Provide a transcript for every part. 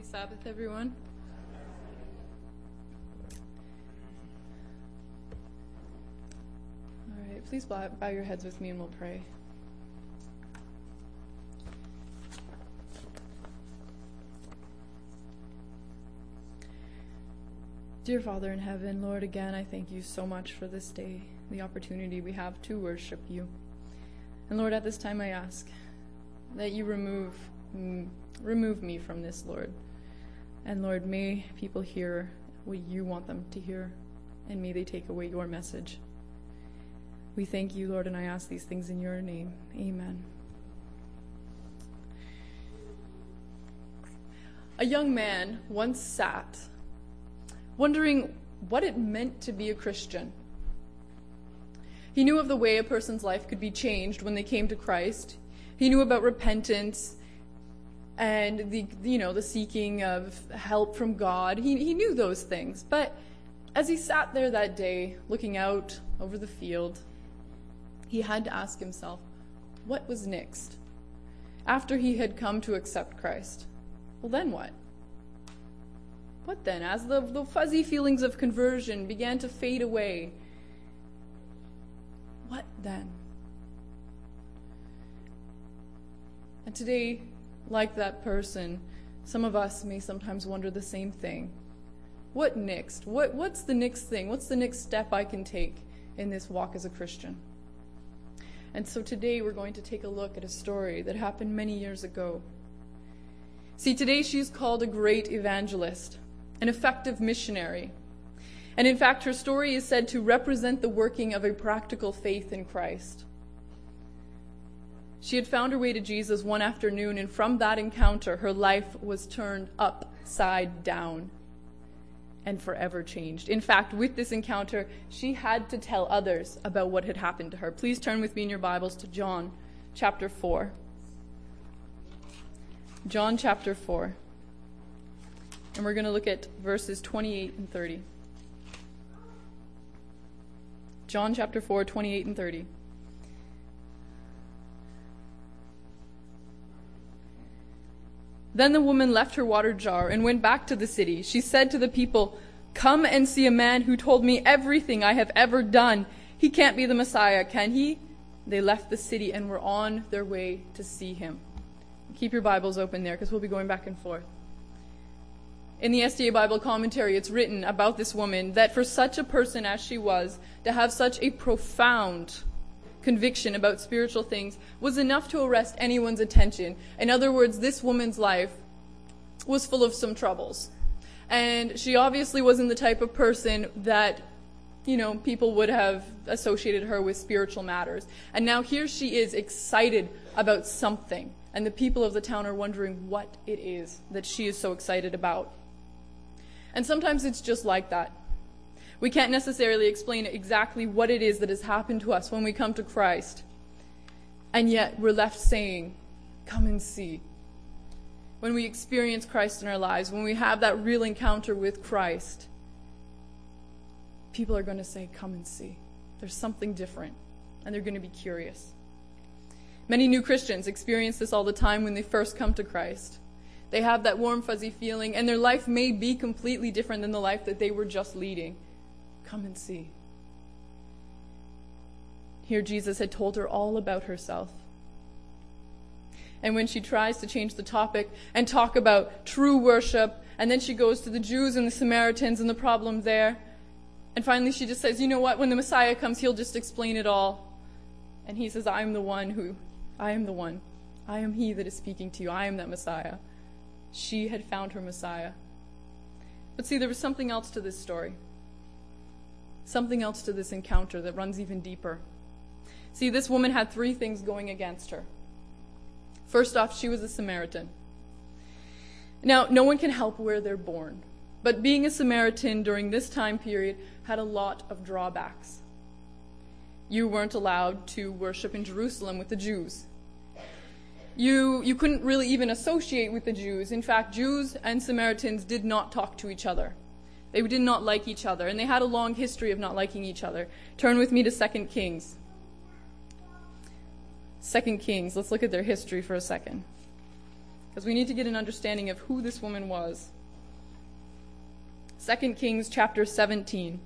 Happy Sabbath, everyone. All right, please bow, bow your heads with me and we'll pray. Dear Father in heaven, Lord, again, I thank you so much for this day, the opportunity we have to worship you. And Lord, at this time I ask that you remove mm, remove me from this, Lord. And Lord, may people hear what you want them to hear, and may they take away your message. We thank you, Lord, and I ask these things in your name. Amen. A young man once sat wondering what it meant to be a Christian. He knew of the way a person's life could be changed when they came to Christ. He knew about repentance and the you know the seeking of help from God. He he knew those things. But as he sat there that day looking out over the field, he had to ask himself, what was next? After he had come to accept Christ. Well then what? What then? As the, the fuzzy feelings of conversion began to fade away, what then? And today, like that person, some of us may sometimes wonder the same thing. What next? What, what's the next thing? What's the next step I can take in this walk as a Christian? And so today we're going to take a look at a story that happened many years ago. See, today she's called a great evangelist an effective missionary. And in fact, her story is said to represent the working of a practical faith in Christ. She had found her way to Jesus one afternoon, and from that encounter, her life was turned upside down and forever changed. In fact, with this encounter, she had to tell others about what had happened to her. Please turn with me in your Bibles to John chapter 4. John chapter 4. And we're going to look at verses 28 and 30. John chapter 4, 28 and 30. Then the woman left her water jar and went back to the city. She said to the people, Come and see a man who told me everything I have ever done. He can't be the Messiah, can he? They left the city and were on their way to see him. Keep your Bibles open there because we'll be going back and forth in the SDA Bible commentary, it's written about this woman that for such a person as she was, to have such a profound conviction about spiritual things was enough to arrest anyone's attention. In other words, this woman's life was full of some troubles. And she obviously wasn't the type of person that, you know, people would have associated her with spiritual matters. And now here she is excited about something. And the people of the town are wondering what it is that she is so excited about. And sometimes it's just like that. We can't necessarily explain exactly what it is that has happened to us when we come to Christ. And yet we're left saying, Come and see. When we experience Christ in our lives, when we have that real encounter with Christ, people are going to say, Come and see. There's something different. And they're going to be curious. Many new Christians experience this all the time when they first come to Christ. They have that warm, fuzzy feeling, and their life may be completely different than the life that they were just leading. Come and see. Here, Jesus had told her all about herself. And when she tries to change the topic and talk about true worship, and then she goes to the Jews and the Samaritans and the problem there, and finally she just says, You know what? When the Messiah comes, he'll just explain it all. And he says, I am the one who, I am the one. I am he that is speaking to you. I am that Messiah. She had found her Messiah. But see, there was something else to this story. Something else to this encounter that runs even deeper. See, this woman had three things going against her. First off, she was a Samaritan. Now, no one can help where they're born, but being a Samaritan during this time period had a lot of drawbacks. You weren't allowed to worship in Jerusalem with the Jews you, you couldn't really even associate with the Jews. In fact, Jews and Samaritans did not talk to each other. They did not like each other, and they had a long history of not liking each other. Turn with me to 2 Kings. 2 Kings, let's look at their history for a second. because we need to get an understanding of who this woman was. 2 Kings chapter 17.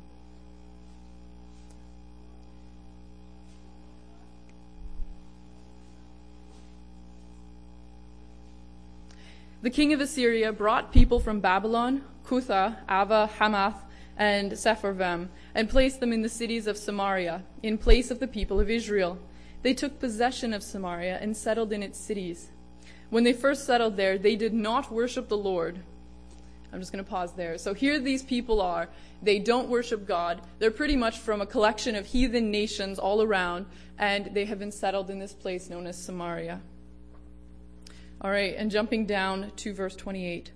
The king of Assyria brought people from Babylon, Cutha, Ava, Hamath, and Sepharvaim, and placed them in the cities of Samaria, in place of the people of Israel. They took possession of Samaria and settled in its cities. When they first settled there, they did not worship the Lord. I'm just going to pause there. So here these people are. They don't worship God. They're pretty much from a collection of heathen nations all around, and they have been settled in this place known as Samaria. All right, and jumping down to verse 28.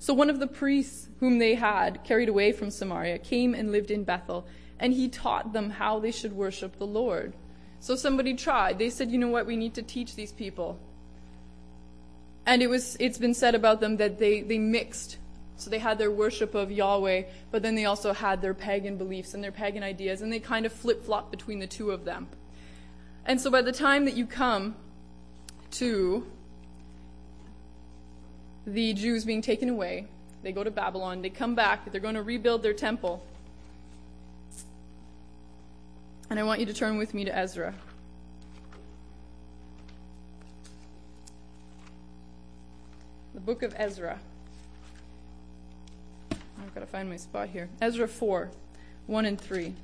So one of the priests whom they had carried away from Samaria came and lived in Bethel, and he taught them how they should worship the Lord. So somebody tried. They said, you know what, we need to teach these people. And it was it's been said about them that they, they mixed. So they had their worship of Yahweh, but then they also had their pagan beliefs and their pagan ideas, and they kind of flip flop between the two of them. And so by the time that you come to the Jews being taken away. They go to Babylon. They come back. They're going to rebuild their temple. And I want you to turn with me to Ezra. The book of Ezra. I've got to find my spot here. Ezra 4 1 and 3.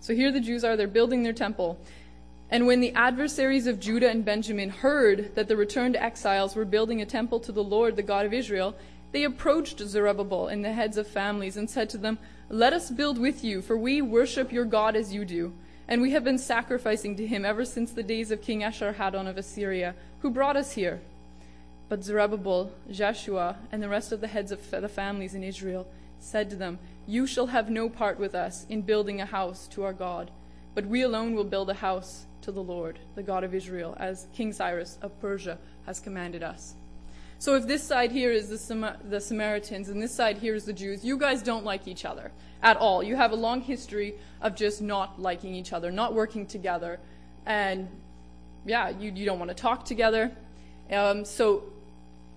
So here the Jews are, they're building their temple. And when the adversaries of Judah and Benjamin heard that the returned exiles were building a temple to the Lord, the God of Israel, they approached Zerubbabel and the heads of families and said to them, Let us build with you, for we worship your God as you do. And we have been sacrificing to him ever since the days of King Esarhaddon of Assyria, who brought us here. But Zerubbabel, Jeshua, and the rest of the heads of the families in Israel said to them, You shall have no part with us in building a house to our God, but we alone will build a house to the Lord, the God of Israel, as King Cyrus of Persia has commanded us. So if this side here is the, Sam- the Samaritans and this side here is the Jews, you guys don't like each other at all. You have a long history of just not liking each other, not working together, and yeah, you, you don't want to talk together. Um, so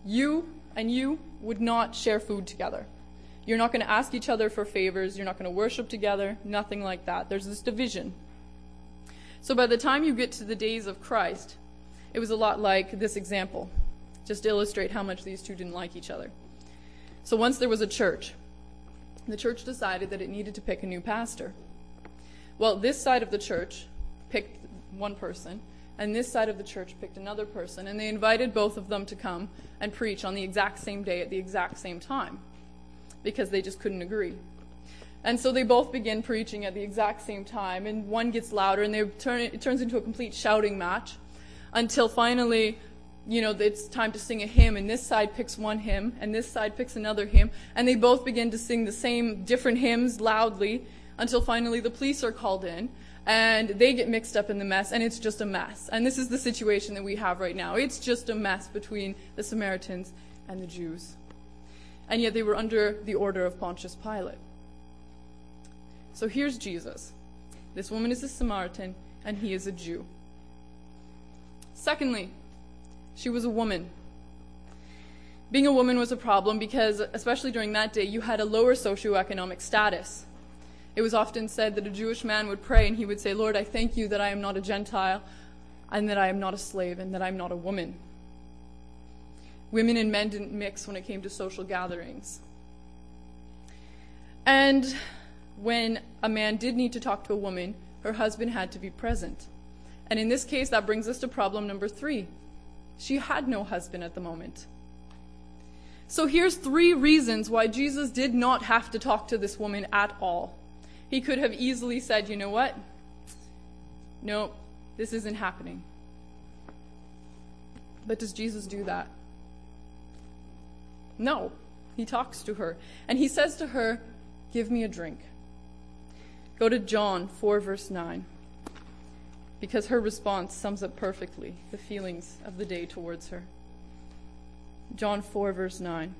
you and you would not share food together. You're not going to ask each other for favors. You're not going to worship together. Nothing like that. There's this division. So by the time you get to the days of Christ, it was a lot like this example, just to illustrate how much these two didn't like each other. So once there was a church, the church decided that it needed to pick a new pastor. Well, this side of the church picked one person, and this side of the church picked another person, and they invited both of them to come and preach on the exact same day at the exact same time because they just couldn't agree. And so they both begin preaching at the exact same time, and one gets louder, and they turn, it turns into a complete shouting match until finally, you know, it's time to sing a hymn, and this side picks one hymn, and this side picks another hymn, and they both begin to sing the same different hymns loudly until finally the police are called in, and they get mixed up in the mess, and it's just a mess. And this is the situation that we have right now. It's just a mess between the Samaritans and the Jews. And yet they were under the order of Pontius Pilate. So here's Jesus. This woman is a Samaritan, and he is a Jew. Secondly, she was a woman. Being a woman was a problem because, especially during that day, you had a lower socioeconomic status. It was often said that a Jewish man would pray and he would say, Lord, I thank you that I am not a Gentile, and that I am not a slave, and that I'm not a woman. Women and men didn't mix when it came to social gatherings. And when a man did need to talk to a woman, her husband had to be present. And in this case, that brings us to problem number three. She had no husband at the moment. So here's three reasons why Jesus did not have to talk to this woman at all. He could have easily said, you know what? No, this isn't happening. But does Jesus do that? No. He talks to her. And he says to her, Give me a drink. Go to John 4, verse 9, because her response sums up perfectly the feelings of the day towards her. John 4, verse 9.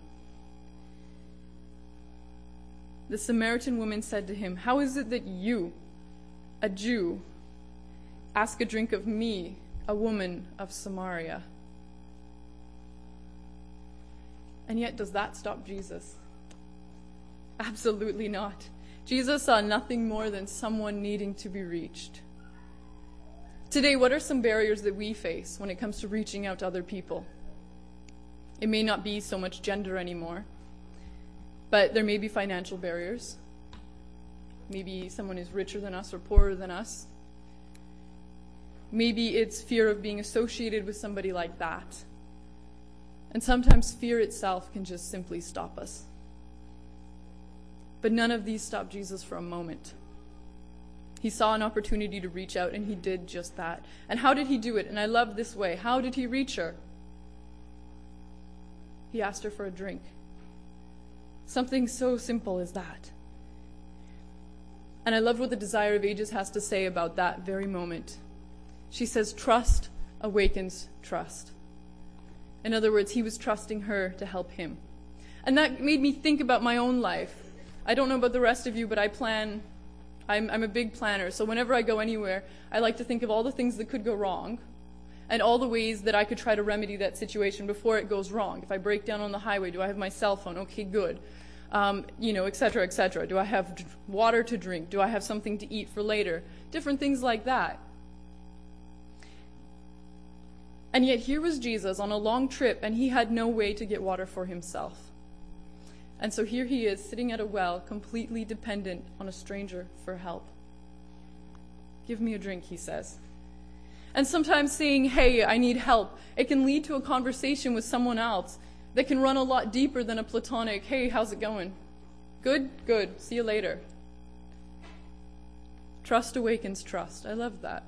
The Samaritan woman said to him, How is it that you, a Jew, ask a drink of me, a woman of Samaria. And yet, does that stop Jesus? Absolutely not. Jesus saw nothing more than someone needing to be reached. Today, what are some barriers that we face when it comes to reaching out to other people? It may not be so much gender anymore, but there may be financial barriers. Maybe someone is richer than us or poorer than us. Maybe it's fear of being associated with somebody like that. And sometimes fear itself can just simply stop us. But none of these stopped Jesus for a moment. He saw an opportunity to reach out, and he did just that. And how did he do it? And I love this way. How did he reach her? He asked her for a drink. Something so simple as that. And I love what the Desire of Ages has to say about that very moment. She says, Trust awakens trust. In other words, he was trusting her to help him. And that made me think about my own life. I don't know about the rest of you, but I plan, I'm, I'm a big planner. So whenever I go anywhere, I like to think of all the things that could go wrong and all the ways that I could try to remedy that situation before it goes wrong. If I break down on the highway, do I have my cell phone? Okay, good. Um, you know, et cetera, et cetera. Do I have water to drink? Do I have something to eat for later? Different things like that. And yet here was Jesus on a long trip, and he had no way to get water for himself. And so here he is, sitting at a well, completely dependent on a stranger for help. Give me a drink, he says. And sometimes saying, hey, I need help, it can lead to a conversation with someone else that can run a lot deeper than a platonic, hey, how's it going? Good? Good. See you later. Trust awakens trust. I love that.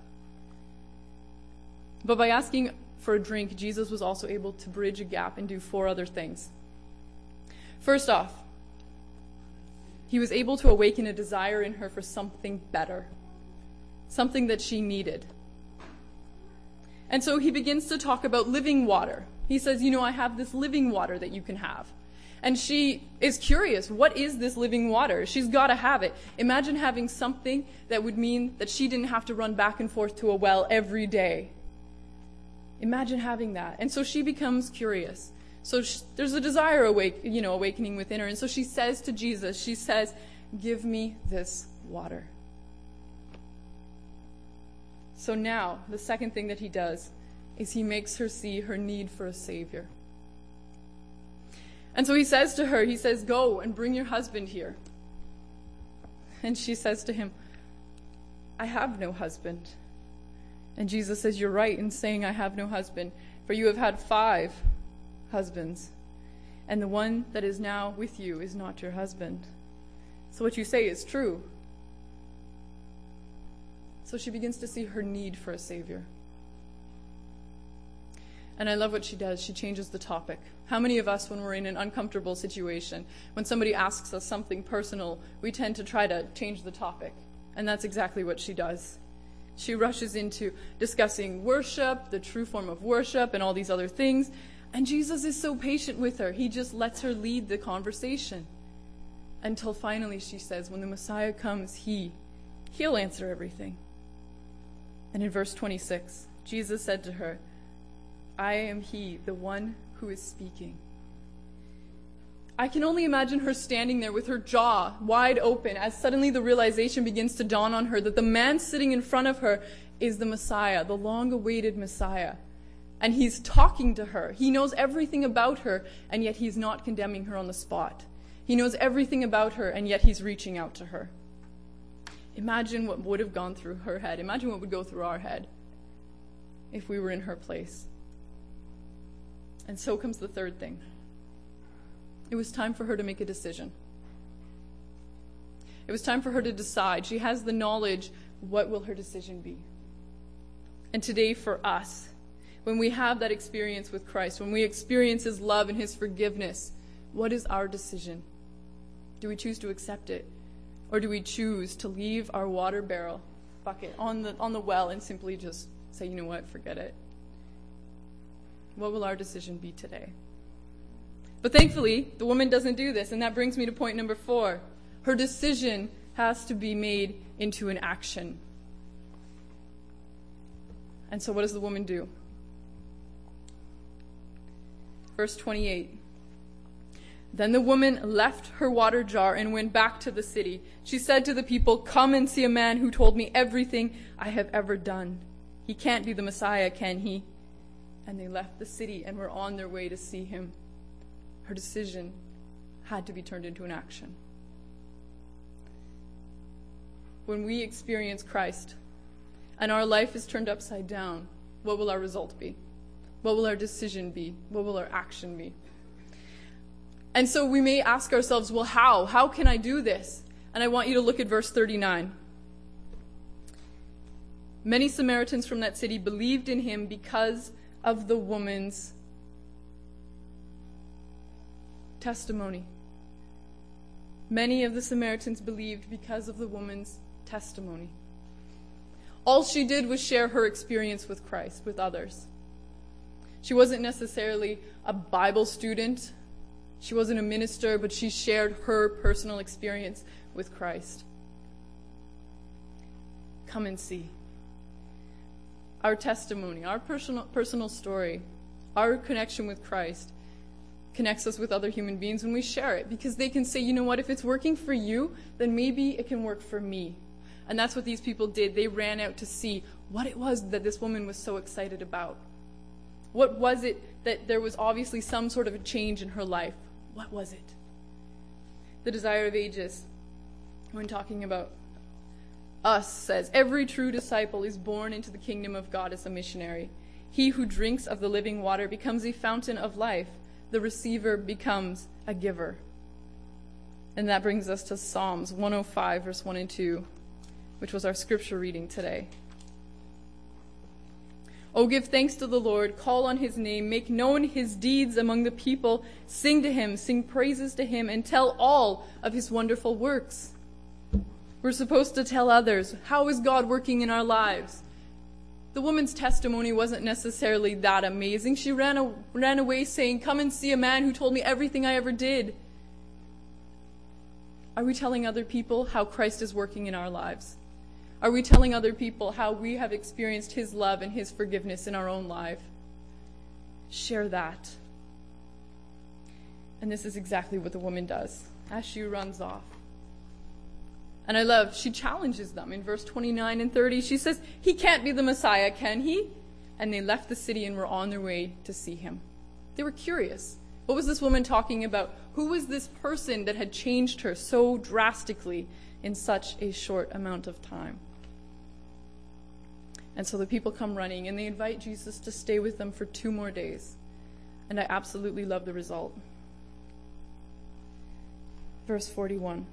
But by asking for a drink, Jesus was also able to bridge a gap and do four other things. First off, he was able to awaken a desire in her for something better, something that she needed. And so he begins to talk about living water. He says, You know, I have this living water that you can have. And she is curious, what is this living water? She's got to have it. Imagine having something that would mean that she didn't have to run back and forth to a well every day. Imagine having that. And so she becomes curious. So she, there's a desire awake, you know, awakening within her. And so she says to Jesus, she says, "Give me this water." So now, the second thing that he does is he makes her see her need for a savior. And so he says to her, he says, "Go and bring your husband here." And she says to him, "I have no husband." And Jesus says, You're right in saying, I have no husband, for you have had five husbands, and the one that is now with you is not your husband. So what you say is true. So she begins to see her need for a Savior. And I love what she does. She changes the topic. How many of us, when we're in an uncomfortable situation, when somebody asks us something personal, we tend to try to change the topic? And that's exactly what she does. She rushes into discussing worship, the true form of worship, and all these other things. And Jesus is so patient with her. He just lets her lead the conversation. Until finally she says, When the Messiah comes, he, he'll answer everything. And in verse 26, Jesus said to her, I am he, the one who is speaking. I can only imagine her standing there with her jaw wide open as suddenly the realization begins to dawn on her that the man sitting in front of her is the Messiah, the long awaited Messiah. And he's talking to her. He knows everything about her, and yet he's not condemning her on the spot. He knows everything about her, and yet he's reaching out to her. Imagine what would have gone through her head. Imagine what would go through our head if we were in her place. And so comes the third thing. It was time for her to make a decision. It was time for her to decide. She has the knowledge. What will her decision be? And today, for us, when we have that experience with Christ, when we experience His love and His forgiveness, what is our decision? Do we choose to accept it? Or do we choose to leave our water barrel bucket on the, on the well and simply just say, you know what, forget it? What will our decision be today? But thankfully, the woman doesn't do this, and that brings me to point number four. Her decision has to be made into an action. And so, what does the woman do? Verse 28. Then the woman left her water jar and went back to the city. She said to the people, Come and see a man who told me everything I have ever done. He can't be the Messiah, can he? And they left the city and were on their way to see him. Her decision had to be turned into an action. When we experience Christ and our life is turned upside down, what will our result be? What will our decision be? What will our action be? And so we may ask ourselves, well, how? How can I do this? And I want you to look at verse 39. Many Samaritans from that city believed in him because of the woman's testimony. Many of the Samaritans believed because of the woman's testimony. All she did was share her experience with Christ with others. She wasn't necessarily a Bible student she wasn't a minister, but she shared her personal experience with Christ. Come and see. Our testimony, our personal, personal story, our connection with Christ connects us with other human beings when we share it because they can say, you know what, if it's working for you, then maybe it can work for me. And that's what these people did. They ran out to see what it was that this woman was so excited about. What was it that there was obviously some sort of a change in her life? What was it? The Desire of Ages, when talking about us, says Every true disciple is born into the kingdom of God as a missionary. He who drinks of the living water becomes a fountain of life, the receiver becomes a giver. And that brings us to Psalms 105, verse 1 and 2, which was our scripture reading today. Oh, give thanks to the Lord, call on his name, make known his deeds among the people, sing to him, sing praises to him, and tell all of his wonderful works. We're supposed to tell others how is God working in our lives. The woman's testimony wasn't necessarily that amazing. She ran, a, ran away saying, Come and see a man who told me everything I ever did. Are we telling other people how Christ is working in our lives? Are we telling other people how we have experienced His love and His forgiveness in our own life? Share that. And this is exactly what the woman does as she runs off. And I love, she challenges them in verse 29 and 30. She says, He can't be the Messiah, can he? And they left the city and were on their way to see him. They were curious. What was this woman talking about? Who was this person that had changed her so drastically in such a short amount of time? And so the people come running and they invite Jesus to stay with them for two more days. And I absolutely love the result. Verse 41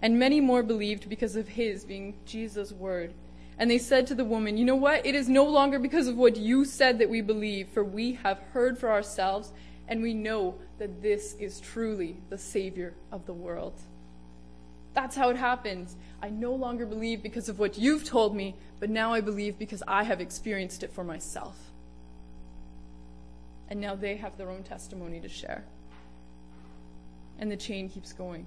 And many more believed because of his, being Jesus' word. And they said to the woman, You know what? It is no longer because of what you said that we believe, for we have heard for ourselves, and we know that this is truly the Savior of the world. That's how it happens. I no longer believe because of what you've told me, but now I believe because I have experienced it for myself. And now they have their own testimony to share. And the chain keeps going.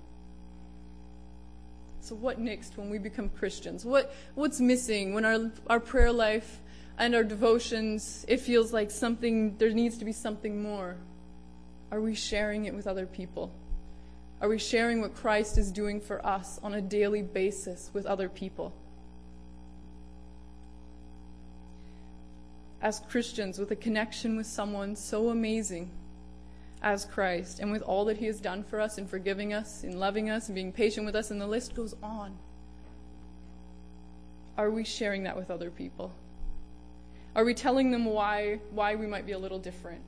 So, what next when we become Christians? What, what's missing when our, our prayer life and our devotions, it feels like something, there needs to be something more? Are we sharing it with other people? Are we sharing what Christ is doing for us on a daily basis with other people? As Christians, with a connection with someone so amazing as Christ, and with all that He has done for us in forgiving us, in loving us, and being patient with us, and the list goes on. Are we sharing that with other people? Are we telling them why, why we might be a little different?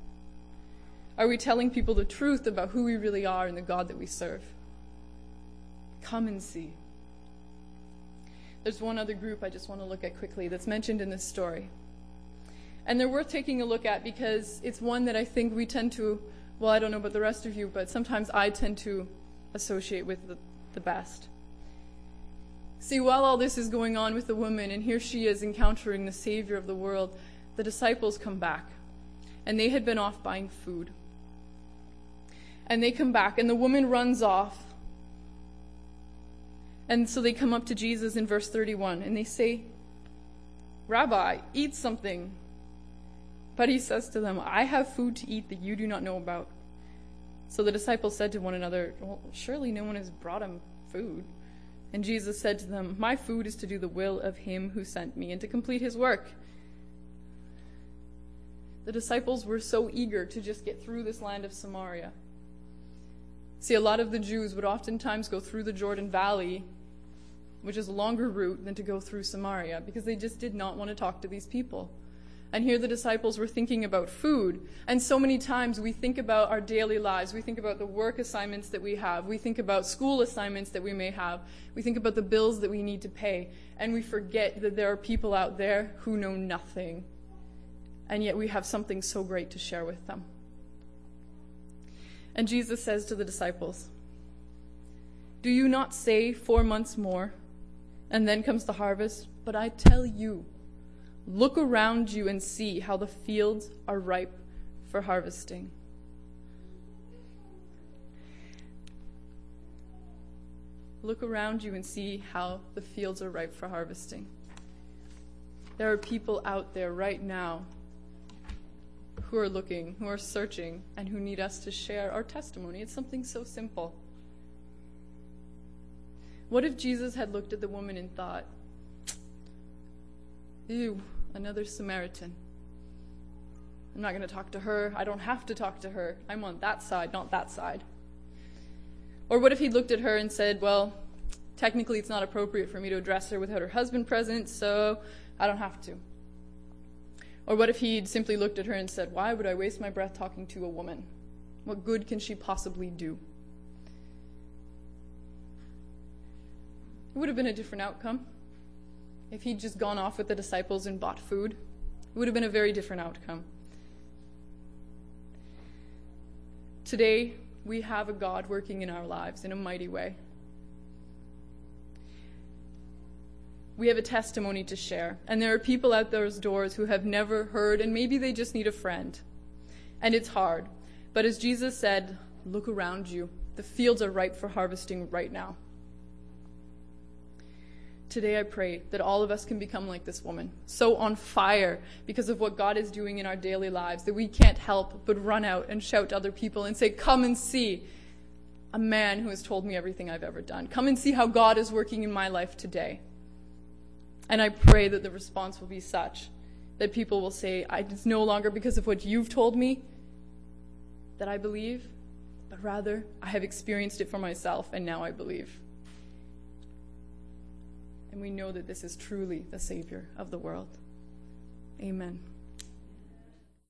Are we telling people the truth about who we really are and the God that we serve? Come and see. There's one other group I just want to look at quickly that's mentioned in this story. And they're worth taking a look at because it's one that I think we tend to, well, I don't know about the rest of you, but sometimes I tend to associate with the, the best. See, while all this is going on with the woman, and here she is encountering the Savior of the world, the disciples come back. And they had been off buying food and they come back, and the woman runs off. And so they come up to Jesus in verse 31, and they say, Rabbi, eat something. But he says to them, I have food to eat that you do not know about. So the disciples said to one another, Well, surely no one has brought him food. And Jesus said to them, My food is to do the will of him who sent me and to complete his work. The disciples were so eager to just get through this land of Samaria. See, a lot of the Jews would oftentimes go through the Jordan Valley, which is a longer route than to go through Samaria, because they just did not want to talk to these people. And here the disciples were thinking about food. And so many times we think about our daily lives. We think about the work assignments that we have. We think about school assignments that we may have. We think about the bills that we need to pay. And we forget that there are people out there who know nothing and yet we have something so great to share with them. And Jesus says to the disciples, Do you not say four months more, and then comes the harvest? But I tell you, look around you and see how the fields are ripe for harvesting. Look around you and see how the fields are ripe for harvesting. There are people out there right now who are looking, who are searching, and who need us to share our testimony. It's something so simple. What if Jesus had looked at the woman and thought, Ew, another Samaritan. I'm not going to talk to her. I don't have to talk to her. I'm on that side, not that side. Or what if he looked at her and said, Well, technically it's not appropriate for me to address her without her husband present, so I don't have to. Or what if he'd simply looked at her and said, Why would I waste my breath talking to a woman? What good can she possibly do? It would have been a different outcome. If he'd just gone off with the disciples and bought food, it would have been a very different outcome. Today, we have a God working in our lives in a mighty way. We have a testimony to share. And there are people out those doors who have never heard, and maybe they just need a friend. And it's hard. But as Jesus said, look around you. The fields are ripe for harvesting right now. Today, I pray that all of us can become like this woman, so on fire because of what God is doing in our daily lives that we can't help but run out and shout to other people and say, Come and see a man who has told me everything I've ever done. Come and see how God is working in my life today. And I pray that the response will be such that people will say, It's no longer because of what you've told me that I believe, but rather I have experienced it for myself and now I believe. And we know that this is truly the Savior of the world. Amen.